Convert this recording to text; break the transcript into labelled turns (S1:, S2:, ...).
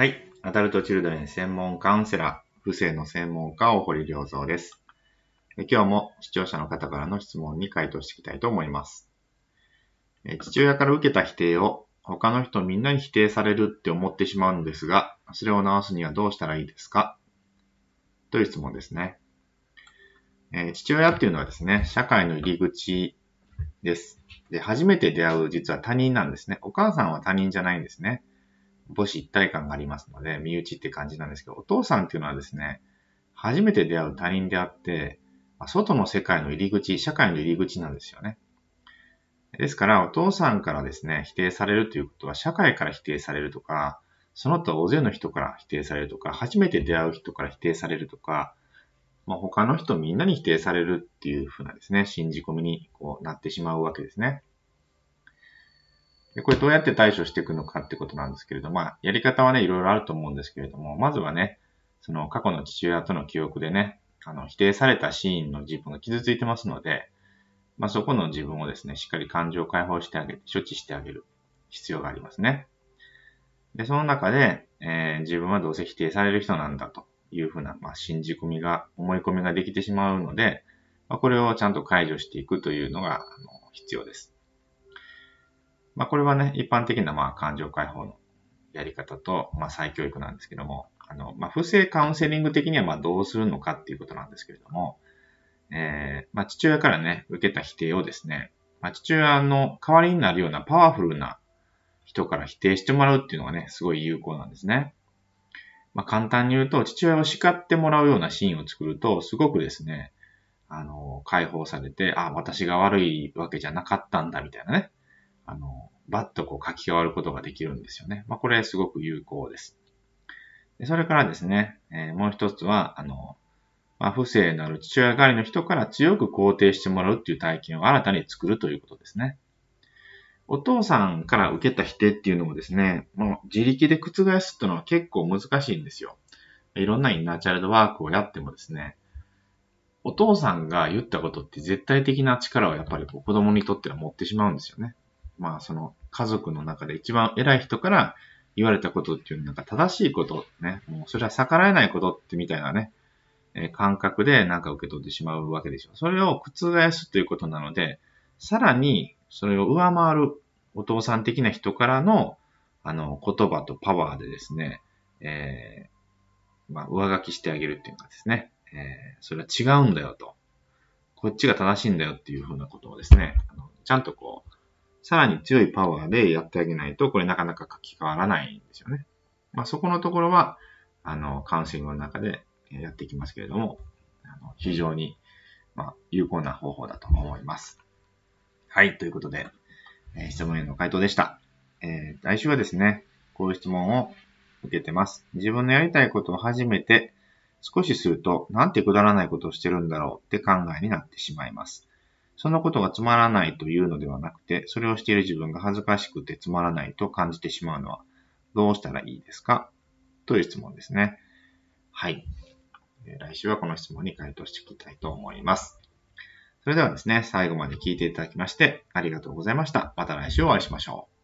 S1: はい。アダルトチルドレン専門カウンセラー、不正の専門家、大堀良三です。今日も視聴者の方からの質問に回答していきたいと思います。父親から受けた否定を他の人みんなに否定されるって思ってしまうのですが、それを直すにはどうしたらいいですか？という質問ですね。え父親っていうのはですね、社会の入り口です。で、初めて出会う実は他人なんですね。お母さんは他人じゃないんですね。母子一体感がありますので、身内って感じなんですけど、お父さんっていうのはですね、初めて出会う他人であって、外の世界の入り口、社会の入り口なんですよね。ですから、お父さんからですね、否定されるということは、社会から否定されるとか、その他大勢の人から否定されるとか、初めて出会う人から否定されるとか、まあ、他の人みんなに否定されるっていうふうなですね、信じ込みにこうなってしまうわけですね。でこれどうやって対処していくのかってことなんですけれども、まあ、やり方はね、いろいろあると思うんですけれども、まずはね、その過去の父親との記憶でね、あの、否定されたシーンの自分が傷ついてますので、まあ、そこの自分をですね、しっかり感情を解放してあげて、処置してあげる必要がありますね。で、その中で、えー自分はどうせ否定される人なんだというふうな、まあ、信じ込みが、思い込みができてしまうので、まあ、これをちゃんと解除していくというのが、あの必要です。まあ、これはね、一般的な、まあ、感情解放のやり方と、まあ、再教育なんですけども、あの、まあ、不正カウンセリング的には、まあ、どうするのかっていうことなんですけれども、えーまあ、父親からね、受けた否定をですね、まあ、父親の代わりになるようなパワフルな人から否定してもらうっていうのがね、すごい有効なんですね。まあ、簡単に言うと、父親を叱ってもらうようなシーンを作ると、すごくですね、あの、解放されて、あ、私が悪いわけじゃなかったんだ、みたいなね。あの、バッとこう書き換わることができるんですよね。まあ、これすごく有効です。でそれからですね、えーもう一つは、あの、まあ、不正なる父親代わりの人から強く肯定してもらうっていう体験を新たに作るということですね。お父さんから受けた否定っていうのもですね、もう自力で覆すっていうのは結構難しいんですよ。いろんなインナーチャイルドワークをやってもですね、お父さんが言ったことって絶対的な力をやっぱり子供にとっては持ってしまうんですよね。まあその家族の中で一番偉い人から言われたことっていうのはなんか正しいことね、もうそれは逆らえないことってみたいなね、えー感覚でなんか受け取ってしまうわけでしょ。それを覆すということなので、さらにそれを上回るお父さん的な人からのあの言葉とパワーでですね、えーまあ、上書きしてあげるっていうかですね、えーそれは違うんだよと。こっちが正しいんだよっていうふうなことをですね、あのちゃんとこう、さらに強いパワーでやってあげないと、これなかなか書き換わらないんですよね。まあ、そこのところは、あの、カウンセリングの中でやっていきますけれども、あの非常に、まあ、有効な方法だと思います。はい、ということで、え質問への回答でした。えー来週はですね、こういう質問を受けてます。自分のやりたいことを始めて、少しすると、なんてくだらないことをしてるんだろうって考えになってしまいます。そのことがつまらないというのではなくて、それをしている自分が恥ずかしくてつまらないと感じてしまうのは、どうしたらいいですか？という質問ですね。はい。来週はこの質問に回答していきたいと思います。それではですね、最後まで聞いていただきまして、ありがとうございました。また来週お会いしましょう。